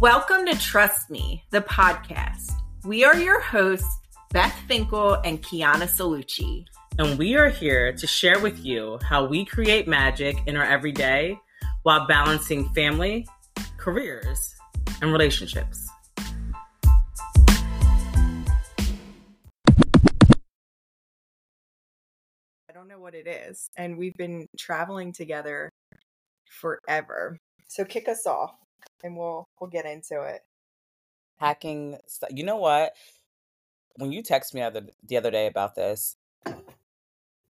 Welcome to Trust Me, the podcast. We are your hosts, Beth Finkel and Kiana Salucci. And we are here to share with you how we create magic in our everyday while balancing family, careers, and relationships. I don't know what it is. And we've been traveling together forever. So kick us off and we'll we'll get into it. Hacking stuff. You know what? When you text me other, the other day about this,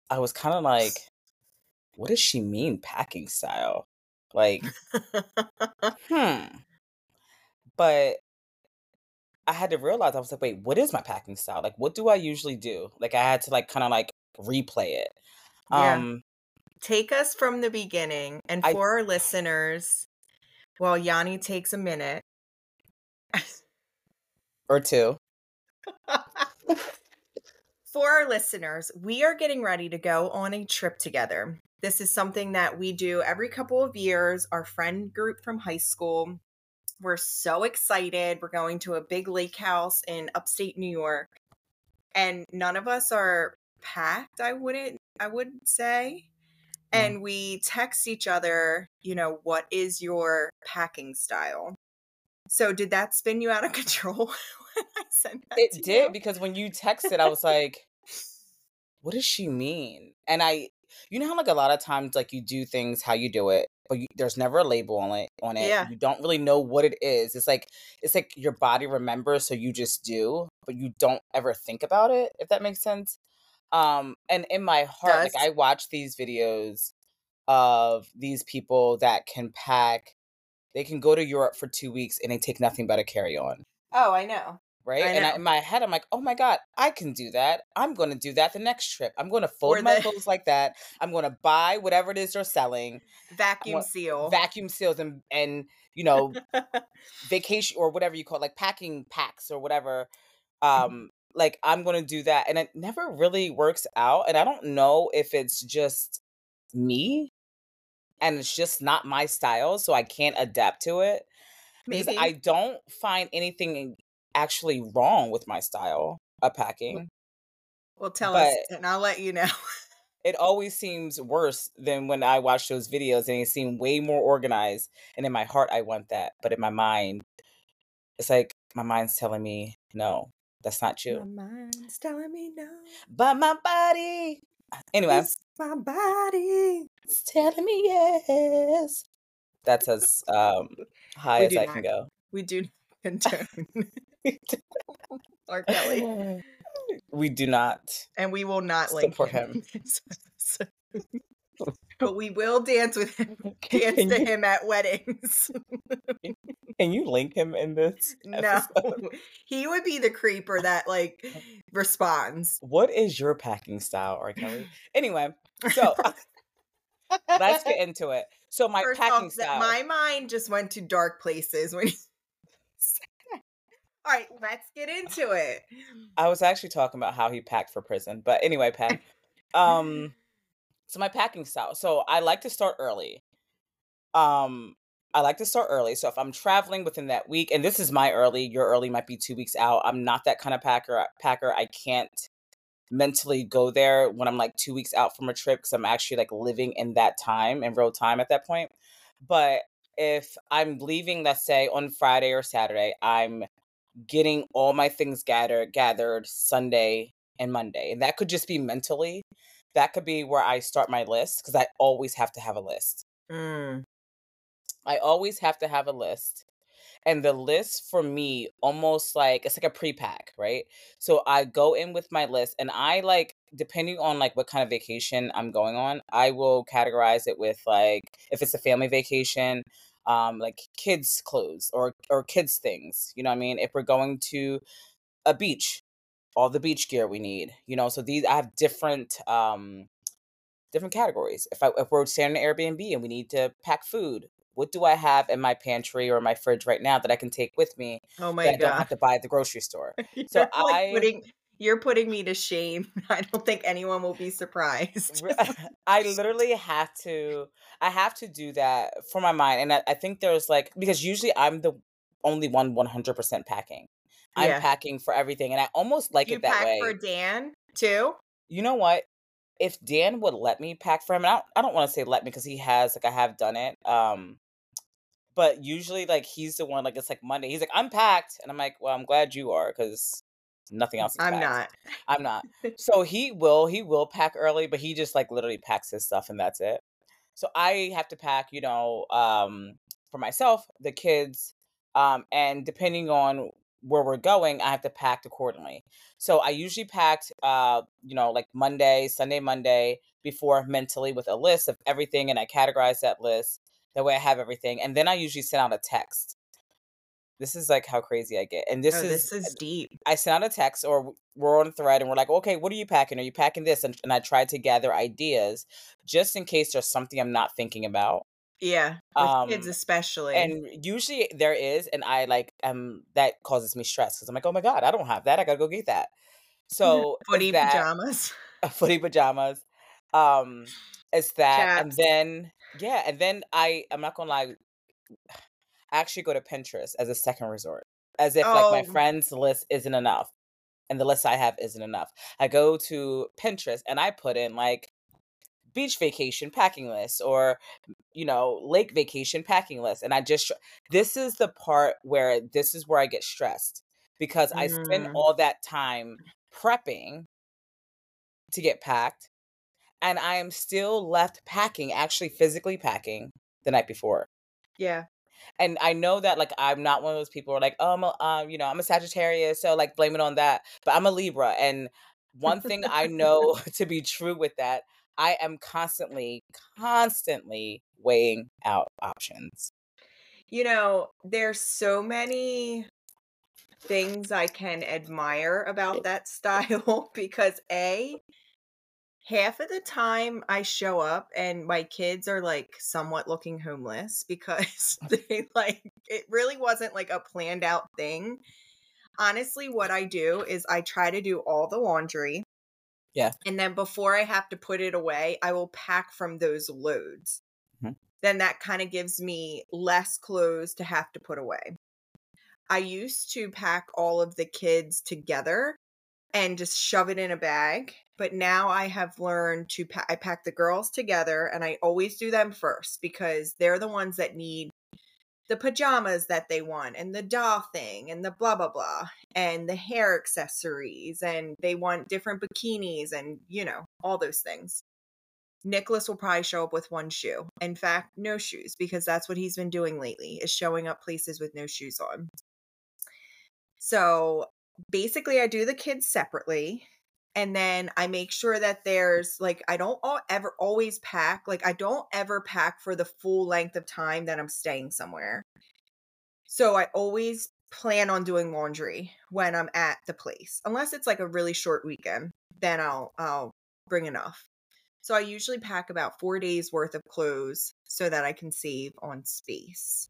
I was kind of like, what does she mean packing style? Like, hmm. But I had to realize I was like, wait, what is my packing style? Like, what do I usually do? Like, I had to like kind of like replay it. Yeah. Um, Take us from the beginning. And I- for our listeners, while Yanni takes a minute. or two. For our listeners, we are getting ready to go on a trip together. This is something that we do every couple of years. Our friend group from high school. We're so excited. We're going to a big lake house in upstate New York. And none of us are packed, I wouldn't I would say. And we text each other, you know, what is your packing style? So did that spin you out of control when I sent that? It did you? because when you texted, I was like, what does she mean? And I, you know how like a lot of times like you do things how you do it, but you, there's never a label on it. On it, Yeah. you don't really know what it is. It's like it's like your body remembers, so you just do, but you don't ever think about it. If that makes sense. Um, and in my heart, like I watch these videos of these people that can pack. They can go to Europe for two weeks and they take nothing but a carry on Oh, I know. right? I and I, in my head, I'm like, oh my God, I can do that. I'm going to do that the next trip. I'm going to fold Or my the- clothes like that. I'm going to buy whatever it is they're selling, Vacuum seal. vacuum seals and, and, you know, vacation or whatever you call it, like packing packs or whatever. Mm-hmm. Um, like I'm going to do that. And it never really works out. And I don't know if it's just me and it's just not my style. So I can't adapt to it because Maybe. I don't find anything actually wrong with my style of packing. Mm. well, tell us, and I'll let you know. It always seems worse than when I watch those videos and it seem way more organized. And in my heart, I want that. But in my mind, it's like my mind's telling me, no, that's not you. My mind's telling me no. But my body, anyway, It's my body. it's telling me yes. That's as um, high We as I not can go. We do not condone R. Kelly, we do not. and we will not Support him. But we will dance with him, dance Can to you- him at weddings. Can you link him in this? no, he would be the creeper that like responds. What is your packing style, R. Kelly? Anyway, so let's get into it. So my First packing off, style. my mind just went to dark places when. you. All right, let's get into it. I was actually talking about how he packed for prison, but anyway, Pat. Um, so my packing style. So I like to start early. Um, I like to start early. So if I'm traveling within that week, and this is my early, your early might be two weeks out. I'm not that kind of packer. Packer. I can't mentally go there when I'm like two weeks out from a trip because I'm actually like living in that time in real time at that point. But if I'm leaving, let's say on Friday or Saturday, I'm getting all my things gathered gathered Sunday and Monday. And that could just be mentally. That could be where I start my list because I always have to have a list. Mm, I always have to have a list. And the list for me almost like it's like a pre-pack, right? So I go in with my list and I like depending on like what kind of vacation I'm going on, I will categorize it with like if it's a family vacation, um like kids clothes or or kids things, you know what I mean? If we're going to a beach, all the beach gear we need, you know. So these I have different um different categories. If I if we're staying in an Airbnb and we need to pack food, what do I have in my pantry or my fridge right now that I can take with me oh my that I don't have to buy at the grocery store? So like I- putting you're putting me to shame. I don't think anyone will be surprised. I literally have to I have to do that for my mind. And I, I think there's like because usually I'm the only one 100% packing. I'm Yeah. packing for everything and I almost like you it that pack way. for Dan too? you know what? If Dan would let me pack for him, and I don't, I don't want to say let me because he has, like, I have done it. Um, but usually, like, he's the one, like, it's like Monday. He's like, I'm packed. And I'm like, well, I'm glad you are because nothing else is I'm packed. not. I'm not. So he will, he will pack early, but he just, like, literally packs his stuff and that's it. So I have to pack, you know, um, for myself, the kids, um, and depending on where we're going, I have to pack accordingly. So I usually packed, uh, you know, like Monday, Sunday, Monday before mentally with a list of everything, and I categorize that list. That way, I have everything, and then I usually send out a text. This is like how crazy I get, and this oh, is this is deep. I send out a text or we're on a thread and we're like, okay, what are you packing? Are you packing this? And, and I try to gather ideas just in case there's something I'm not thinking about. Yeah, with kids Um, especially. and usually there is, and I like um that causes me stress because I'm like, oh my god, I don't have that. I gotta go get that. So Footy that pajamas. footy pajamas. Um, it's that, and then yeah, and then I I'm not gonna lie, I actually go to Pinterest as a second resort, as if like my Oh, friends list isn't enough, and the list I have isn't enough. I go to Pinterest and I put in like beach vacation packing list or you know lake vacation packing list and i just this is the part where this is where i get stressed because i spend mm, all that time prepping to get packed and i am still left packing actually physically packing the night before yeah. and i know that like i'm not one of those people who are like oh i'm a, uh, you know i'm a sagittarius so like blame it on that but i'm a libra and one thing i know to be true with that i am constantly constantly weighing out options You know, there's so many things I can admire about that style because A, half of the time I show up and my kids are like somewhat looking homeless because they like it really wasn't like a planned out thing. Honestly, what I do is I try to do all the laundry. Yeah. And then before I have to put it away, I will pack from those loads. Mhm. Then that kind of gives me less clothes to have to put away. I used to pack all of the kids together and just shove it in a bag. But now I have learned to pack, I pack the girls together and I always do them first because they're the ones that need the pajamas that they want and the doll thing and the blah, blah, blah, and the hair accessories and they want different bikinis and, you know, all those things. Nicholas will probably show up with one shoe. In fact, no shoes because that's what he's been doing lately is showing up places with no shoes on. So basically, I do the kids separately. And then I make sure that there's like, I don't all, ever always pack. Like, I don't ever pack for the full length of time that I'm staying somewhere. So I always plan on doing laundry when I'm at the place, unless it's like a really short weekend. Then I'll I'll bring enough. So I usually pack about four days worth of clothes so that I can save on space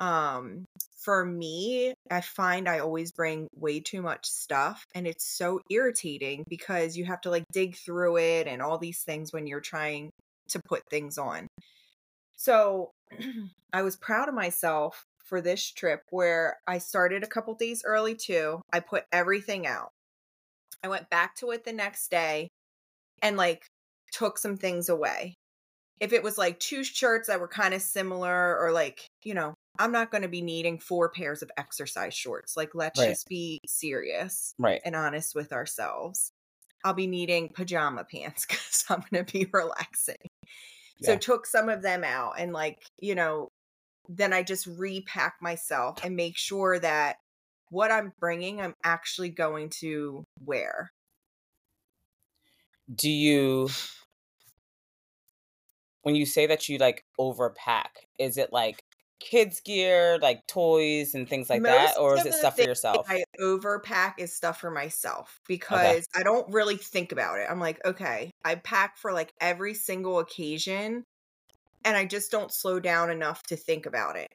um for me i find i always bring way too much stuff and it's so irritating because you have to like dig through it and all these things when you're trying to put things on. So i was proud of myself for this trip where i started a couple days early too i put everything out. I went back to it the next day and like took some things away. If it was like two shirts that were kind of similar or like you know i'm not going to be needing four pairs of exercise shorts like let's Right. just be serious right. and honest with ourselves. I'll be needing pajama pants because i'm going to be relaxing. So took some of them out and like you know then i just repack myself and make sure that what i'm bringing i'm actually going to wear. Do you when you say that you like overpack is it like kids gear like toys and things like that or is it stuff for yourself I overpack is stuff for myself because I don't really think about it. I'm like, okay, I pack for like every single occasion and I just don't slow down enough to think about it.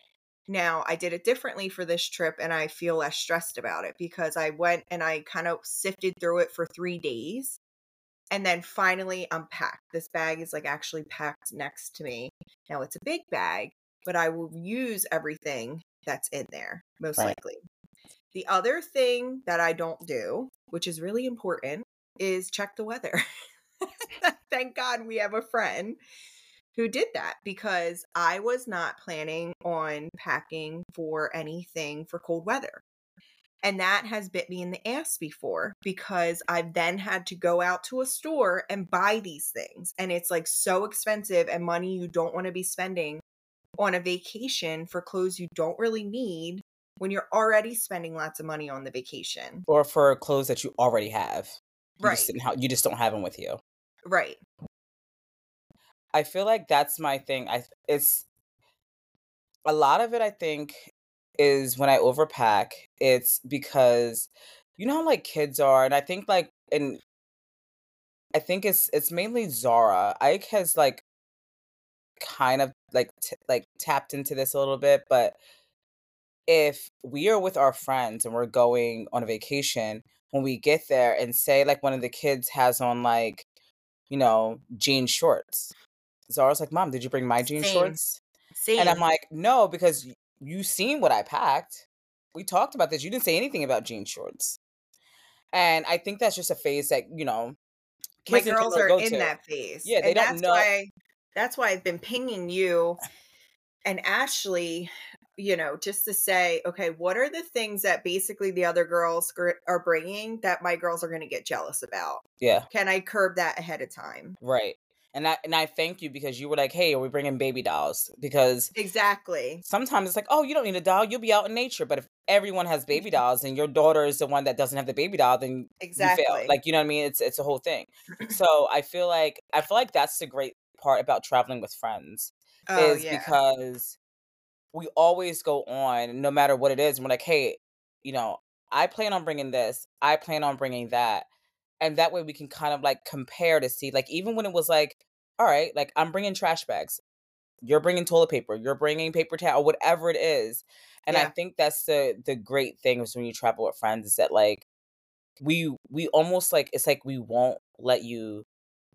Now, I did it differently for this trip and I feel less stressed about it because I went and I kind of sifted through it for 3 days. And then finally I'm packed. This bag is like actually packed next to me. Now it's a big bag, but I will use everything that's in there, most Right. likely. The other thing that I don't do, which is really important, is check the weather. Thank God we have a friend who did that because I was not planning on packing for anything for cold weather. And that has bit me in the ass before because I've then had to go out to a store and buy these things. And it's like so expensive and money you don't want to be spending on a vacation for clothes you don't really need when you're already spending lots of money on the vacation. Or for clothes that you already have. You Right. Just ha- you just don't have them with you. Right. I feel like that's my thing. I it's a lot of it I think is when I overpack, it's because you know how like kids are and I think like and I think it's it's mainly Zara. Ike has like kind of like t- like tapped into this a little bit, but if we are with our friends and we're going on a vacation, when we get there and say like one of the kids has on like, you know, jean shorts. Zara's like, "Mom, did you bring my jean Same. shorts?" Same. And I'm like, "No, because you seen what I packed. We talked about this. You didn't say anything about jean shorts." And I think that's just a phase that, you know, my kids girls are in to. that phase. Yeah, they and don't that's know- why that's why I've been pinging you and Ashley, you know, just to say, okay, what are the things that basically the other girls are bringing that my girls are going to get jealous about? Yeah. Can I curb that ahead of time? Right. And I and I thank you because you were like, "Hey, are we bringing baby dolls?" Because Exactly. sometimes it's like, "Oh, you don't need a doll. You'll be out in nature." But if everyone has mm-hmm. baby dolls and your daughter is the one that doesn't have the baby doll, then you Exactly. fail. Like, you know what I mean? It's it's a whole thing. So I feel like I feel like that's the great part about traveling with friends oh is yeah. because we always go on, no matter what it is. And we're like, "Hey, you know, I plan on bringing this. I plan on bringing that." and that way we can kind of like compare to see like even when it was like all right like i'm bringing trash bags you're bringing toilet paper you're bringing paper towel whatever it is and i think that's the the great thing is when you travel with friends is that like we we almost like it's like we won't let you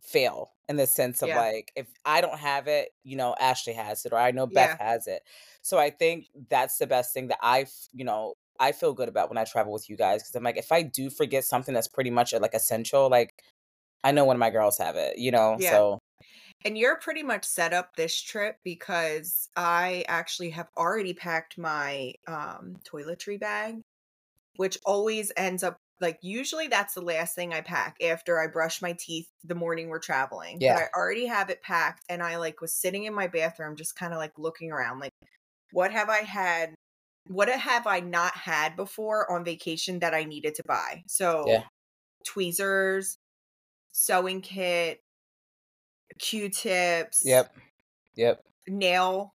fail in the sense of Yeah. like if i don't have it you know ashley has it or i know beth has it so i think that's the best thing that i you know i feel good about when i travel with you guys because i'm like if i do forget something that's pretty much like essential like i know one of my girls have it you know Yeah. so And you're pretty much set up this trip because I actually have already packed my um, toiletry bag, which always ends up like usually that's the last thing I pack after I brush my teeth the morning we're traveling. Yeah. But I already have it packed and I like was sitting in my bathroom just kind of like looking around like what have I had what have I not had before on vacation that I needed to buy? So Yeah. tweezers, sewing kit, Q-tips, yep yep nail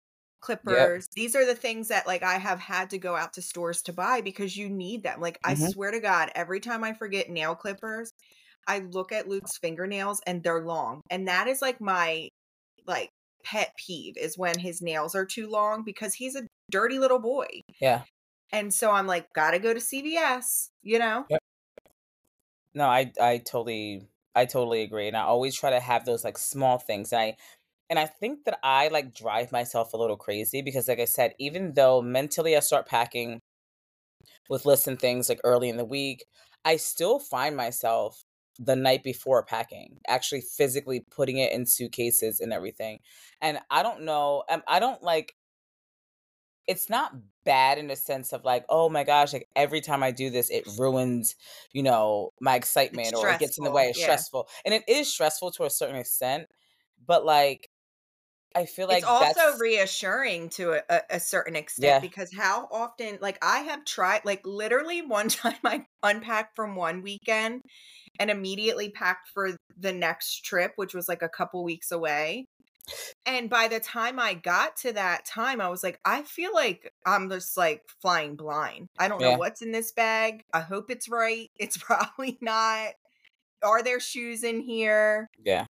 clippers. These are the things that like I have had to go out to stores to buy because you need them. Like I Mhm. swear to God, every time I forget nail clippers, I look at Luke's fingernails and they're long. And that is like my like pet peeve is when his nails are too long because he's a dirty little boy. yeah And so I'm like, gotta go to CVS, you know? no i i totally i totally agree and i always try to have those like small things and i and i think that i like drive myself a little crazy because like i said even though mentally i start packing with lists and things like early in the week i still find myself the night before packing actually physically putting it in suitcases and everything and i don't know um, i don't like it's not bad in the sense of like oh my gosh like every time i do this it ruins you know my excitement or it gets in the way it's stressful, yeah. stressful and it is stressful to a certain extent but like i feel like it's also reassuring to a, a, a certain extent Yeah. because how often like i have tried like literally one time i unpacked from one weekend and immediately packed for the next trip which was like a couple weeks away. And by the time i got to that time i was like i feel like i'm just like flying blind. I don't Yeah. know what's in this bag. I hope it's right. It's probably not. Are there shoes in here? Yeah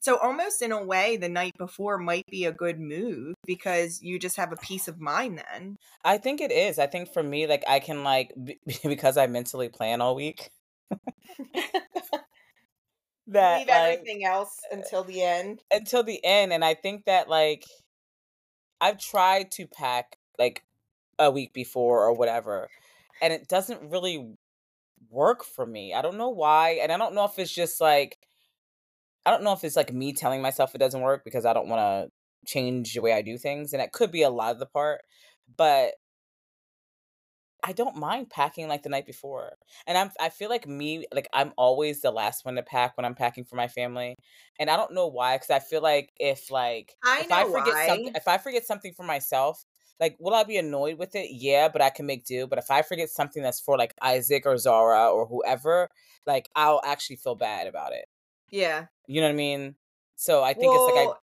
so almost in a way, the night before might be a good move because you just have a peace of mind then. i think it is i think for me like i can like b- because i mentally plan all week that Leave like, everything else uh, until the end. until the end and i think that like i've tried to pack like a week before or whatever. And it doesn't really work for me. I don't know why. And I don't know if it's just like I don't know if it's like me telling myself it doesn't work because I don't want to change the way I do things. And it could be a lot of the part. But I don't mind packing like the night before. And I'm I feel like me like I'm always the last one to pack when I'm packing for my family. And I don't know why cuz I feel like if like I if I forget why. something if I forget something for myself, like will I be annoyed with it? Yeah, but I can make do. But if I forget something that's for like Isaac or Zara or whoever, like I'll actually feel bad about it. Yeah. You know what I mean? So I think it's like I Well,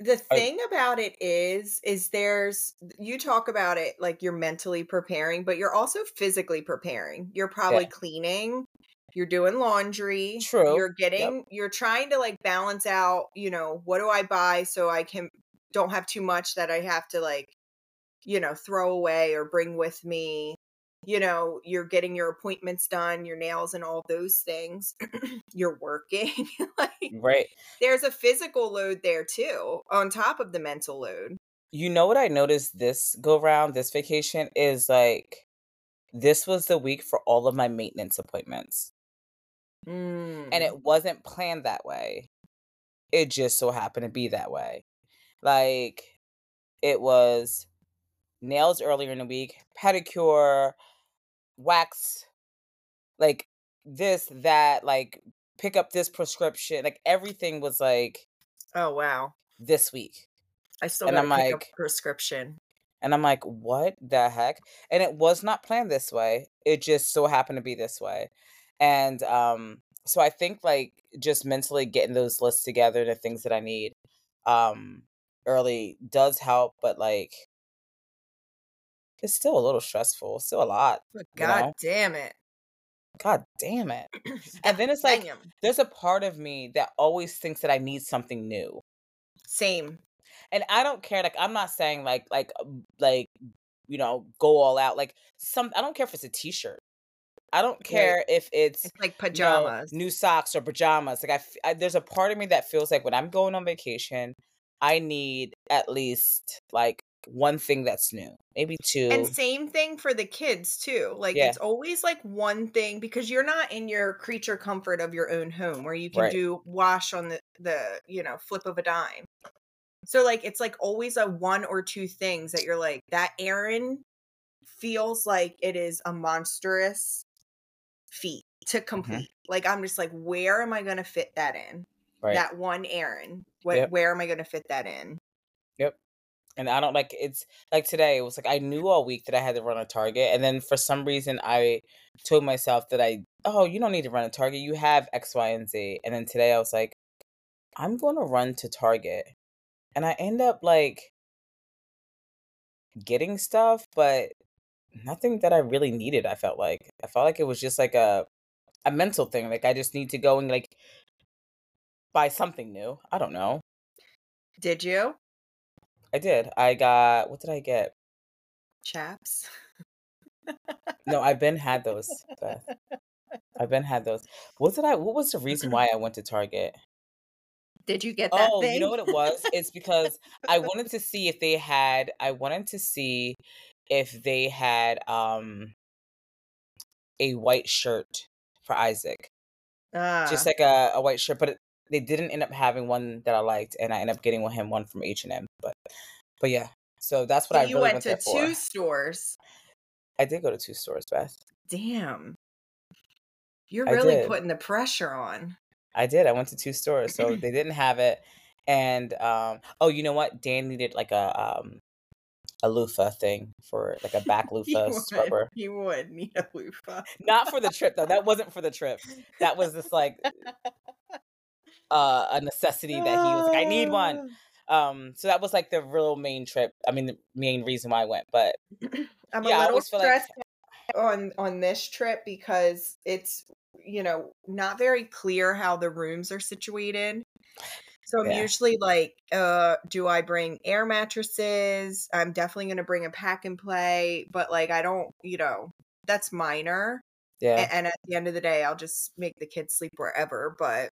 the I thing about it is is there's you talk about it like you're mentally preparing, but you're also physically preparing. You're probably yeah. cleaning, you're doing laundry, True. you're Yep. getting you're trying to like balance out, you know, what do I buy so I can don't have too much that I have to like, you know, throw away or bring with me. You know, you're getting your appointments done, your nails and all those things. you're working. like Right. there's a physical load there too, on top of the mental load. You know what I noticed this go round, this vacation is like this was the week for all of my maintenance appointments. And Mm. it wasn't planned that way. It just so happened to be that way. Like it was nails earlier in the week, pedicure, wax, like this, that, like pick up this prescription. Like everything was like Oh wow. this week. I still And I'm pick like, a prescription. and I'm like, what the heck? And it was not planned this way. It just so happened to be this way. And um, so I think like just mentally getting those lists together, the things that I need um early does help, but like it's still a little stressful, still a lot, But you god know? damn it. God damn it. And then it's like damn. there's a part of me that always thinks that I need something new. Same. And I don't care, like I'm not saying like like um, like you know, go all out. Like some I don't care if it's a t-shirt. I don't Right. care if it's It's like you know pajamas. new socks or pajamas. Like I there's a part of me that feels like when I'm going on vacation, I need at least like one thing that's new, maybe two. And same thing for the kids too. Like Yeah, it's always like one thing because you're not in your creature comfort of your own home where you can right. do wash on the the, you know, flip of a dime. So like it's like always a one or two things that you're like that errand feels like it is a monstrous feat to hmm complete. Like I'm just like where am I going to fit that in? Right. That one errand. What Yep. where am I going to fit that in? Yep. And I don't like it's like today, it was like I knew all week that I had to run a Target. And then for some reason, I told myself that I, oh, you don't need to run a Target. You have X, Y, and Z. And then today I was like, I'm going to run to Target. And I end up like getting stuff, but nothing that I really needed. I felt like I felt like it was just like a a mental thing. Like I just need to go and like buy something new. I don't know. Did you? I did. I got what did I get? Chaps. No, I've been had those, Beth. I've been had those. What did I? What was the reason why I went to Target? Did you get that Oh, you know what it was? It's because I wanted to see if they had. I wanted to see if they had um a white shirt for Isaac, Ah. just like a, a white shirt, but it, they didn't end up having one that I liked, and I ended up getting with him one from H and M. But but yeah, so that's what So I you really went went to there for. two stores. I did go to two stores, Beth. Damn. You're really putting the pressure on. I did. I went to two stores, so they didn't have it. And um, oh, you know what? Dan needed like a um a loofah thing for like a back loofah would. scrubber. You would need a loofah. Not for the trip though. That wasn't for the trip. That was just like uh, a necessity that he was like, I need one. Um, so that was like the real main trip. I mean, the main reason why I went. But I'm yeah, a I little feel like stressed on on this trip because it's you know not very clear how the rooms are situated. So I'm yeah, usually like, uh, do I bring air mattresses? I'm definitely gonna bring a pack and play, but like I don't, you know, that's minor. yeah. And at the end of the day, I'll just make the kids sleep wherever. But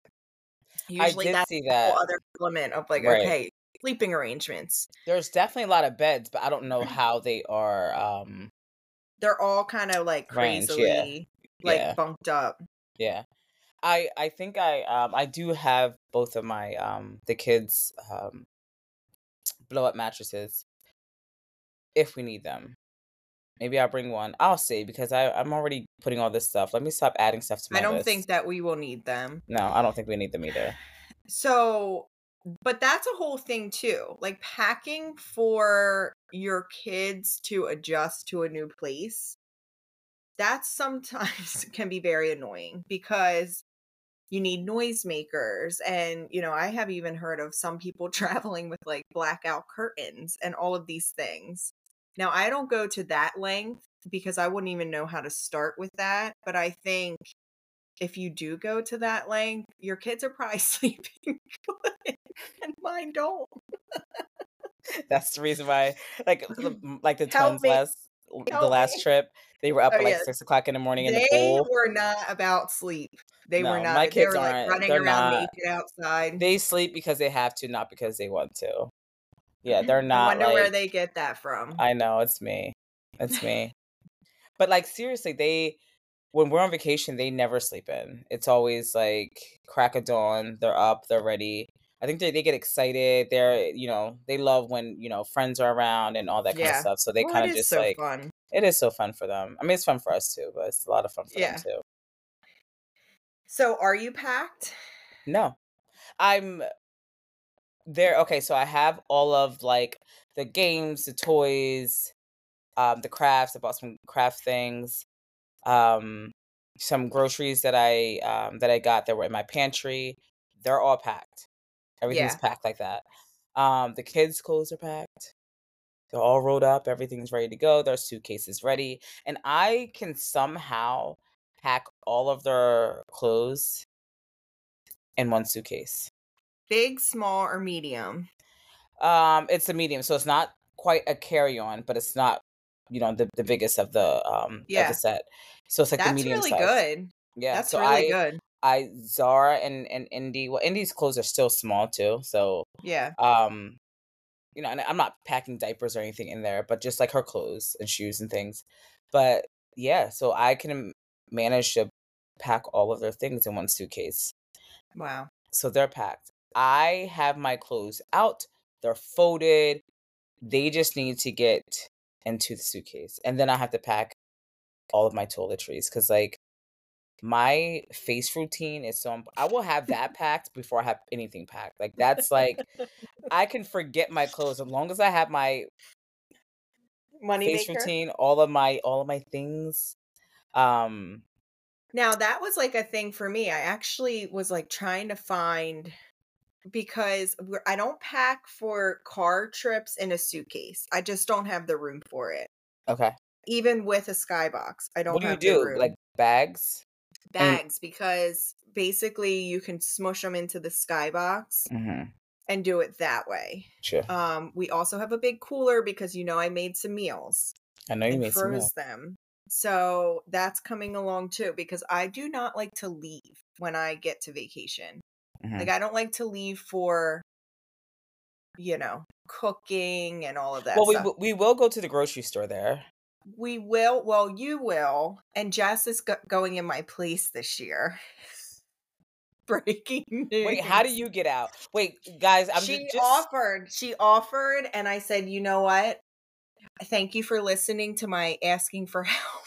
usually that's see that. other element of like, Right. okay, sleeping arrangements. There's definitely a lot of beds, but I don't know how they are. Um, They're all kind of like Range, yeah. crazily like Yeah. bunked up. yeah. I I think I um I do have both of my um the kids um blow up mattresses if we need them. Maybe I'll bring one. I'll see because I I'm already putting all this stuff. Let me stop adding stuff to my I don't list. think that we will need them. No, I don't think we need them either. So, but that's a whole thing too. Like packing for your kids to adjust to a new place. That sometimes can be very annoying because you need noisemakers and you know, I have even heard of some people traveling with like blackout curtains and all of these things. Now, I don't go to that length because I wouldn't even know how to start with that, but I think if you do go to that length, your kids are probably sleeping good and mine don't. That's the reason why, like, like the Help twins me. last the last me. trip, they were up Oh, at like six o'clock in the morning in the They pool. were not about sleep. They were not. my they kids were like aren't. running They're around not. naked outside. They sleep because they have to, not because they want to. Yeah, mm-hmm. they're not. I wonder like, where they get that from. I know it's me. It's me. but like seriously, they when we're on vacation, they never sleep in. It's always like crack of dawn. They're up. They're ready. I think they they get excited. They're you know they love when you know friends are around and all that kind of stuff. So they Well, kind of just so like fun. it is so fun for them. I mean, it's fun for us too, but it's a lot of fun for Yeah. them too. So, are you packed? No, I'm there. Okay, so I have all of like the games, the toys, um, the crafts. I bought some craft things, um, some groceries that I um that I got that were in my pantry. They're all packed. Everything's Yeah. packed like that. Um, the kids' clothes are packed. They're all rolled up. Everything's ready to go. Their suitcases ready, and I can somehow pack all of their clothes in one suitcase. Big, small, or medium? Um, it's a medium, so it's not quite a carry-on, but it's not, you know, the, the biggest of the um of Yeah. the set. So it's like the medium. That's really size. good. Yeah. That's so really I good. I Zara and and Indy. Well, Indy's clothes are still small too. So Yeah. um, you know, and I'm not packing diapers or anything in there, but just like her clothes and shoes and things. But yeah, so I can manage to pack all of their things in one suitcase. Wow. So they're packed. I have my clothes out. They're folded. They just need to get into the suitcase. And then I have to pack all of my toiletries because, like, my face routine is so. I will have that packed before I have anything packed. Like, that's like, I can forget my clothes as long as I have my Money face maker. routine, all of my all of my things. Um, Now that was like a thing for me. I actually was like trying to find because we're, I don't pack for car trips in a suitcase. I just don't have the room for it. okay. Even with a skybox, I don't What do you do? room. Like bags? bags because basically you can smush them into the skybox Mm-hmm. and do it that way. Sure. Um, we also have a big cooler because you know I made some meals I know you and made some. froze them. So that's coming along too because I do not like to leave when I get to vacation. Mhm. Like I don't like to leave for you know, cooking and all of that Well, we w- we will go to the grocery store there. we will, well, you will, and Jess is go- going in my place this year. Breaking news. Wait, how do you get out? Wait, guys, I'm she ju- just offered. She offered, and I said, "You know what? Thank you for listening to my asking for help."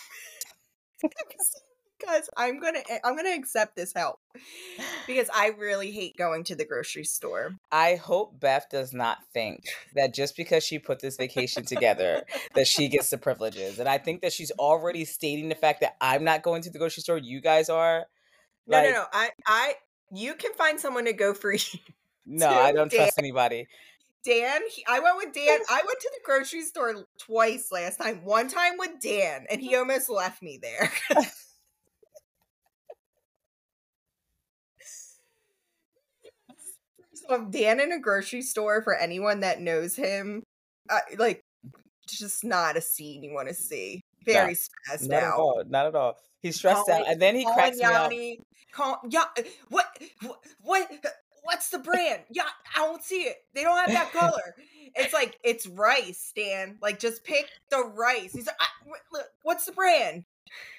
because I'm gonna, eh, I'm gonna accept this help because I really hate going to the grocery store. I hope Beth does not think that just because she put this vacation together that she gets the privileges. And I think that she's already stating the fact that I'm not going to the grocery store, you guys are. No, Like, no, no. I, I, you can find someone to go for you. No, I don't trust anybody. Dan, he, I went with Dan. I went to the grocery store twice last time. One time with Dan, and he almost left me there. so Dan in a grocery store for anyone that knows him, uh, like just not a scene you want to mm. see. Very stressed Not at out. all. Not at all. He's stressed out. And then he calling cracks me up. Call, yeah, uh, what, what, what, uh, what's the brand? Yeah, I don't see it. They don't have that color. It's like it's rice, Dan. Like just pick the rice. He's like, look, what's the brand?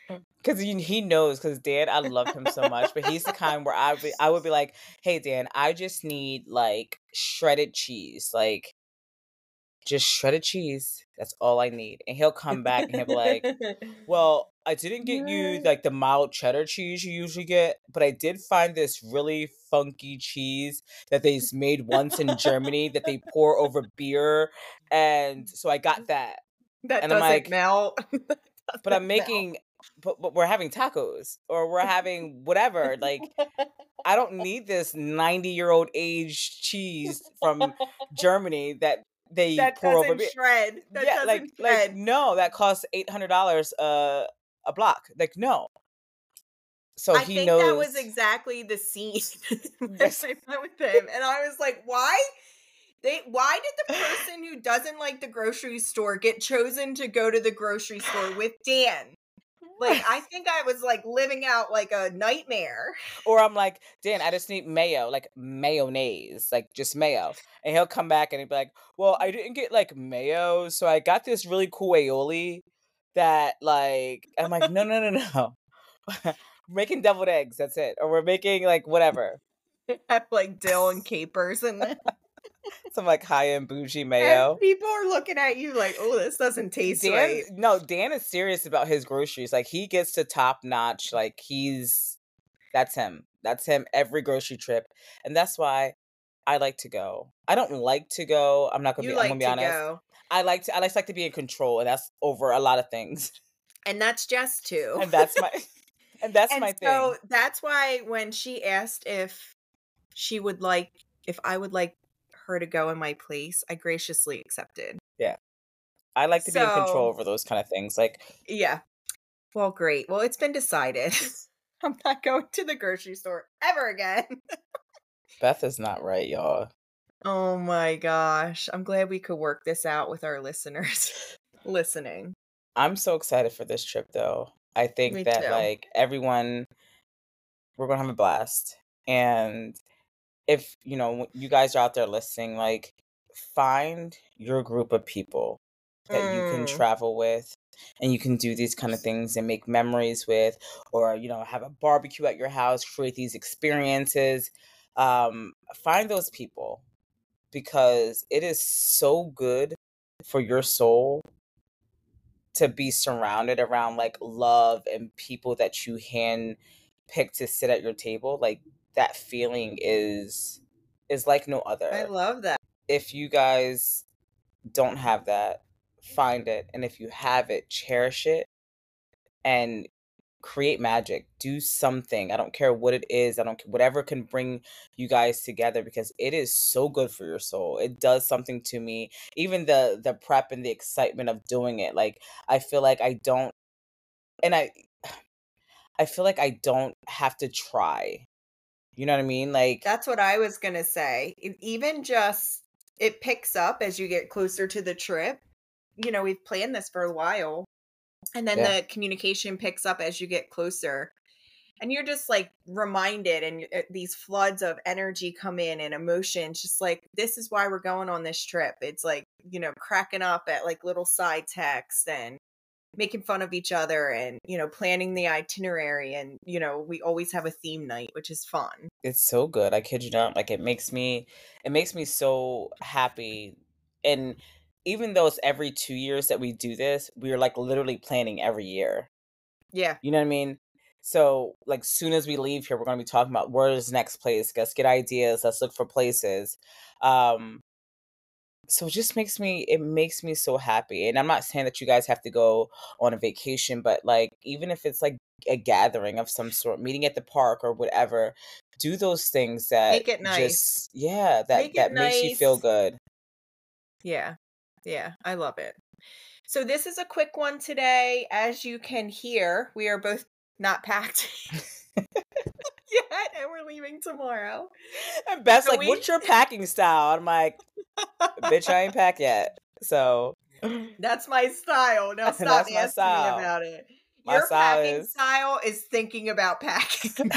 Mm. Because he, he knows, because Dan, I love him so much, but he's the kind where I would, I would be like, hey, Dan, I just need like shredded cheese. Like, just shredded cheese. That's all I need. And he'll come back and he'll be like, well, I didn't get you like the mild cheddar cheese you usually get, but I did find this really funky cheese that they made once in Germany that they pour over beer. And so I got that. That And doesn't I'm like, melt. but I'm making, but, but we're having tacos or we're having whatever. Like, I don't need this 90 year old aged cheese from Germany that they that pour over doesn't beer. shred. That yeah, doesn't like, shred. like no, that costs eight hundred dollars uh, a block. Like no. So I he think knows. that was exactly the scene Yes. I met with him, and I was like, "Why? They? Why did the person who doesn't like the grocery store get chosen to go to the grocery store with Dan? Like, I think I was like living out like a nightmare. or I'm like, Dan, I just need mayo, like mayonnaise, like just mayo. And he'll come back and he'll be like, Well, I didn't get like mayo, so I got this really cool aioli that like I'm like, no, no, no, no. we're making deviled eggs, that's it. Or we're making like whatever. Have like dill and capers and Some like high end bougie mayo. and people are looking at you like, "Oh, this doesn't taste Dan, right." no, Dan is serious about his groceries. Like he gets to top notch. Like he's that's him. That's him every grocery trip, and that's why I like to go. I don't like to go. I'm not gonna You be. I'm gonna to be honest. go, I like to. I like, like to be in control, and that's over a lot of things. and that's Jess too. And that's my. And that's and my so thing. that's why when she asked if she would like if I would like her to go in my place, I graciously accepted. Yeah. I like to be in control over those kind of things. Like Yeah. Well, great. Well, it's been decided. I'm not going to the grocery store ever again. Beth is not right, y'all. Oh my gosh. I'm glad we could work this out with our listeners listening. I'm so excited for this trip though. I think Me that too. like everyone we're going to have a blast. And if, you know, you guys are out there listening, like find your group of people that you can Mm. travel with and you can do these kind of things and make memories with or you know have a barbecue at your house create these experiences um find those people because it is so good for your soul to be surrounded around like love and people that you hand pick to sit at your table like that feeling is is like no other I love that. if you guys don't have that, find it. And if you have it, cherish it and create magic. Do something. I don't care what it is. I don't care whatever can bring you guys together because it is so good for your soul. It does something to me. Even the the prep and the excitement of doing it. Like I feel like I don't and I I feel like I don't have to try. You know what I mean? Like That's what I was going to say. Even just it picks up as you get closer to the trip. You know, we've planned this for a while. And then Yeah. the communication picks up as you get closer. And you're just like reminded, and uh, these floods of energy come in and emotions, just like, this is why we're going on this trip. It's like, you know, cracking up at like little side texts and making fun of each other and, you know, planning the itinerary. And, you know, we always have a theme night, which is fun. it's so good. I kid you not. Like it makes me it makes me so happy. And even though it's every two years that we do this, we're like literally planning every year. Yeah. You know what I mean? So like soon as we leave here, we're gonna be talking about where's next place. Let's get ideas. Let's look for places. Um so it just makes me it makes me so happy. And I'm not saying that you guys have to go on a vacation, but like even if it's like a gathering of some sort, meeting at the park or whatever, do those things that Make it nice. just yeah, that Make that makes you feel good. Yeah. Yeah. I love it. So this is a quick one today. As you can hear, we are both not packed yet, and we're leaving tomorrow. And Beth's like, we- "What's your packing style?" I'm like, "Bitch, I ain't packed yet." So That's my style. Now stop That's my asking style. me about it. My Your style packing is- style is thinking about packing.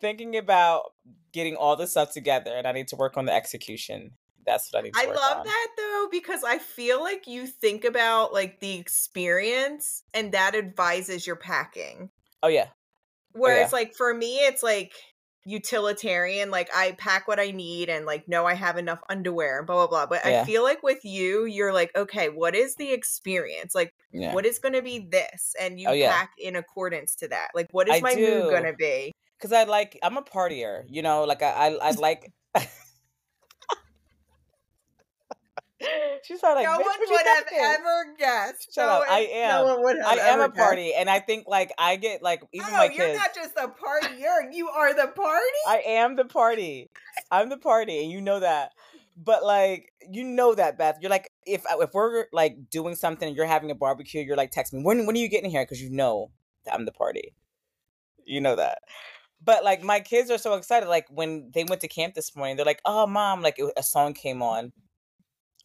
thinking about getting all the stuff together, and I need to work on the execution. That's what I need to I love on. that though because I feel like you think about like the experience and that advises your packing. Oh yeah, Whereas like for me it's like utilitarian like I pack what I need and like know I have enough underwear and blah blah blah. But Yeah. I feel like with you you're like okay, what is the experience? Like yeah. what is going to be this and oh, you Oh, yeah. pack in accordance to that. Like what is I my do. mood going to be? Because I like I'm a partier, you know. Like I I, I like. She's like, no one would have thinking?" ever guessed. Shut no up. one- I am. No one would have I am a guessed. party, and I think like I get like even oh, my you're kids. not just a partier. You are the party. I am the party. I'm the party, and you know that. But like, you know that, Beth. You're like, if uh, if we're like doing something, and you're having a barbecue, you're like, text me when when are you getting here? Because you know that I'm the party. You know that. But like, my kids are so excited. Like when they went to camp this morning, they're like, "Oh, mom!" Like it- a song came on,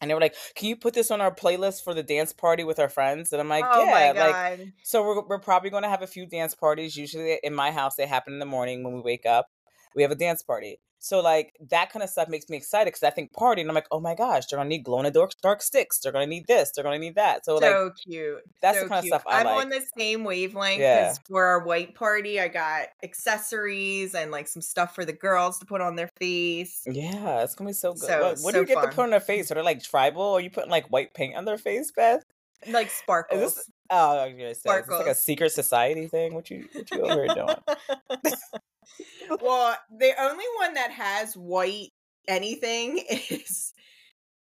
and they were like, "Can you put this on our playlist for the dance party with our friends?" And I'm like, oh "Yeah." Like so we're we're probably going to have a few dance parties. Usually in my house, they happen in the morning when we wake up. We have a dance party. So like that kind of stuff makes me excited because I think party and I'm like, oh my gosh, they're gonna need glow in the dark dark sticks. They're gonna need this. They're gonna need that. So, So, like cute. that's the so kinda stuff I I'm like. on the same wavelength Yeah. because for our white party, I got accessories and like some stuff for the girls to put on their face. yeah, it's gonna be so good. So- what what do you get to put on their face? Are they like tribal? Are you putting like white paint on their face, Beth? Like sparkles. Oh I was gonna say, is this like a secret society thing? What you what you over here doing? well, the only one that has white anything is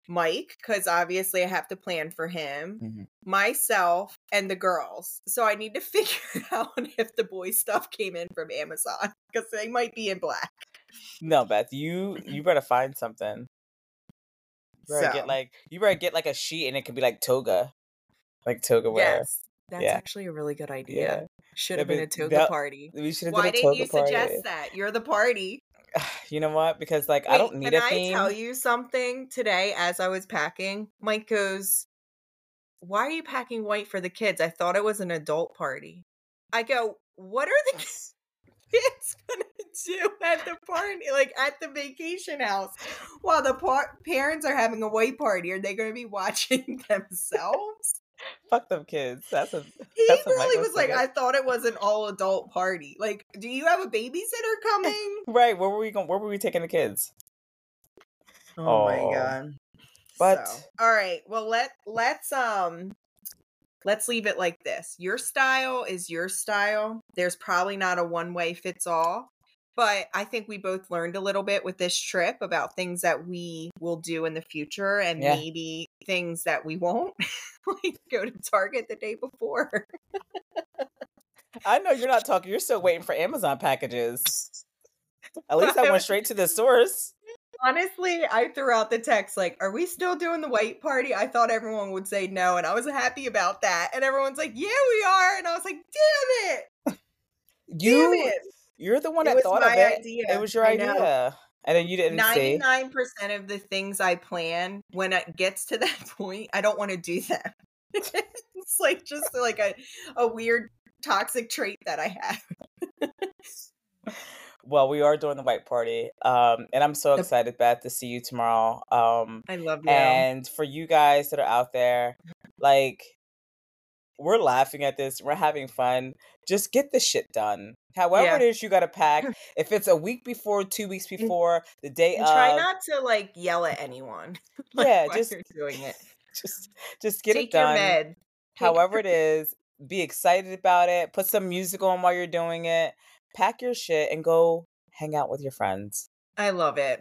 Mike, because obviously I have to plan for him, Mhm. myself, and the girls. So I need to figure out if the boy stuff came in from Amazon because they might be in black. No, Beth, you you better find something. You better So. get like you better get like a sheet and it could be like toga. Like toga wear. Yes. That's Yeah. actually a really good idea. Yeah. Should have That'd been a be- toga that- party. We should have Why a didn't toga you party. suggest that? You're the party. You know what? Because like I don't need can a. I tell you something today as I was packing? Mike goes, Why are you packing white for the kids? I thought it was an adult party. I go, What are the kids gonna do at the party, like at the vacation house, while the par- parents are having a white party? Are they gonna be watching themselves? Fuck them kids. That's a He That's really was was like. I thought it was an all adult party. Like, do you have a babysitter coming? right. Where were we going? Where were we taking the kids? Oh, Oh. my god. But- So, all right. Well, let let's um let's leave it like this. Your style is your style. There's probably not a one way fits all. But I think we both learned a little bit with this trip about things that we will do in the future and Yeah. maybe things that we won't. like go to Target the day before. I know you're not talking. You're still waiting for Amazon packages. At least I went straight to the source. Honestly, I threw out the text like, "Are we still doing the white party?" I thought everyone would say no, and I was happy about that. And everyone's like, "Yeah, we are," and I was like, "Damn it, damn You it!" You're the one It that thought of it. idea. It was your I know. idea. And then you didn't see. Ninety-nine percent of the things I plan, when it gets to that point, I don't want to do them. it's like just like a a weird toxic trait that I have. Well, we are doing the white party. Um, and I'm so excited, Beth, to see you tomorrow. Um, I love you. and for you guys that are out there, like we're laughing at this, we're having fun. Just get the shit done. However Yeah. it is you gotta pack. if it's a week before, two weeks before, the day and of, try not to like yell at anyone. like, Yeah, just- you're doing it. just just get Take it done. your med. However it is, be excited about it. Put some music on while you're doing it. Pack your shit and go hang out with your friends. I love it.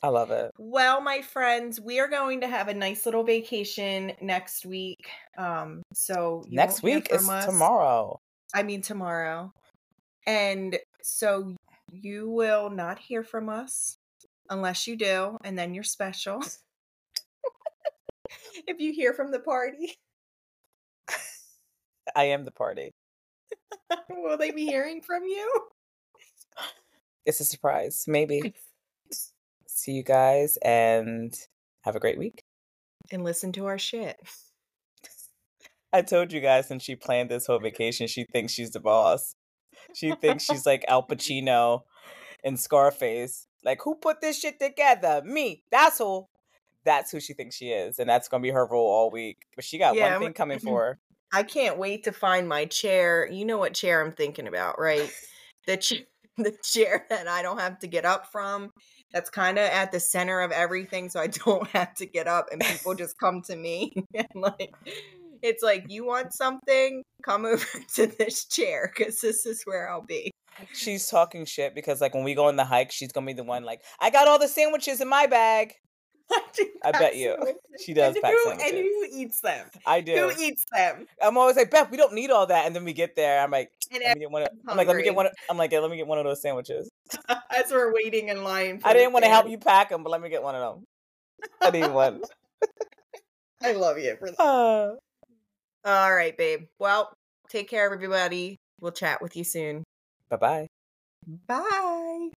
I love it. Well, my friends, we are going to have a nice little vacation next week. Um, so Next week is us- tomorrow. I mean tomorrow, and so you will not hear from us unless you do, and then you're special. if you hear from the party, I am the party. will they be hearing from you? It's a surprise. Maybe. See you guys and have a great week. And listen to our shit. I told you guys since she planned this whole vacation, she thinks she's the boss. She thinks she's like Al Pacino in Scarface. Like, who put this shit together? Me. That's who. That's who she thinks she is, and that's gonna be her role all week. But she got Yeah, one thing coming mm-hmm. for her. I can't wait to find my chair. You know what chair I'm thinking about, right? The ch- the chair that I don't have to get up from. That's kind of at the center of everything, so I don't have to get up, and people just come to me. and like, it's like you want something, come over to this chair because this is where I'll be. She's talking shit because, like, when we go on the hike, she's gonna be the one like, "I got all the sandwiches in my bag." do I bet you. sandwiches. She does and pack who, And who eats them? I do. Who eats them? I'm always like, Beth, we don't need all that, and then we get there. I'm like, And let me get one. Of, I'm like, let me get one. Of, I'm like, yeah, let me get one of those sandwiches. as we're waiting in line. For I didn't want to help you pack them, but let me get one of them. I need one. I love you for that. Uh, All right, babe. Well, take care, everybody. We'll chat with you soon. bye bye. Bye.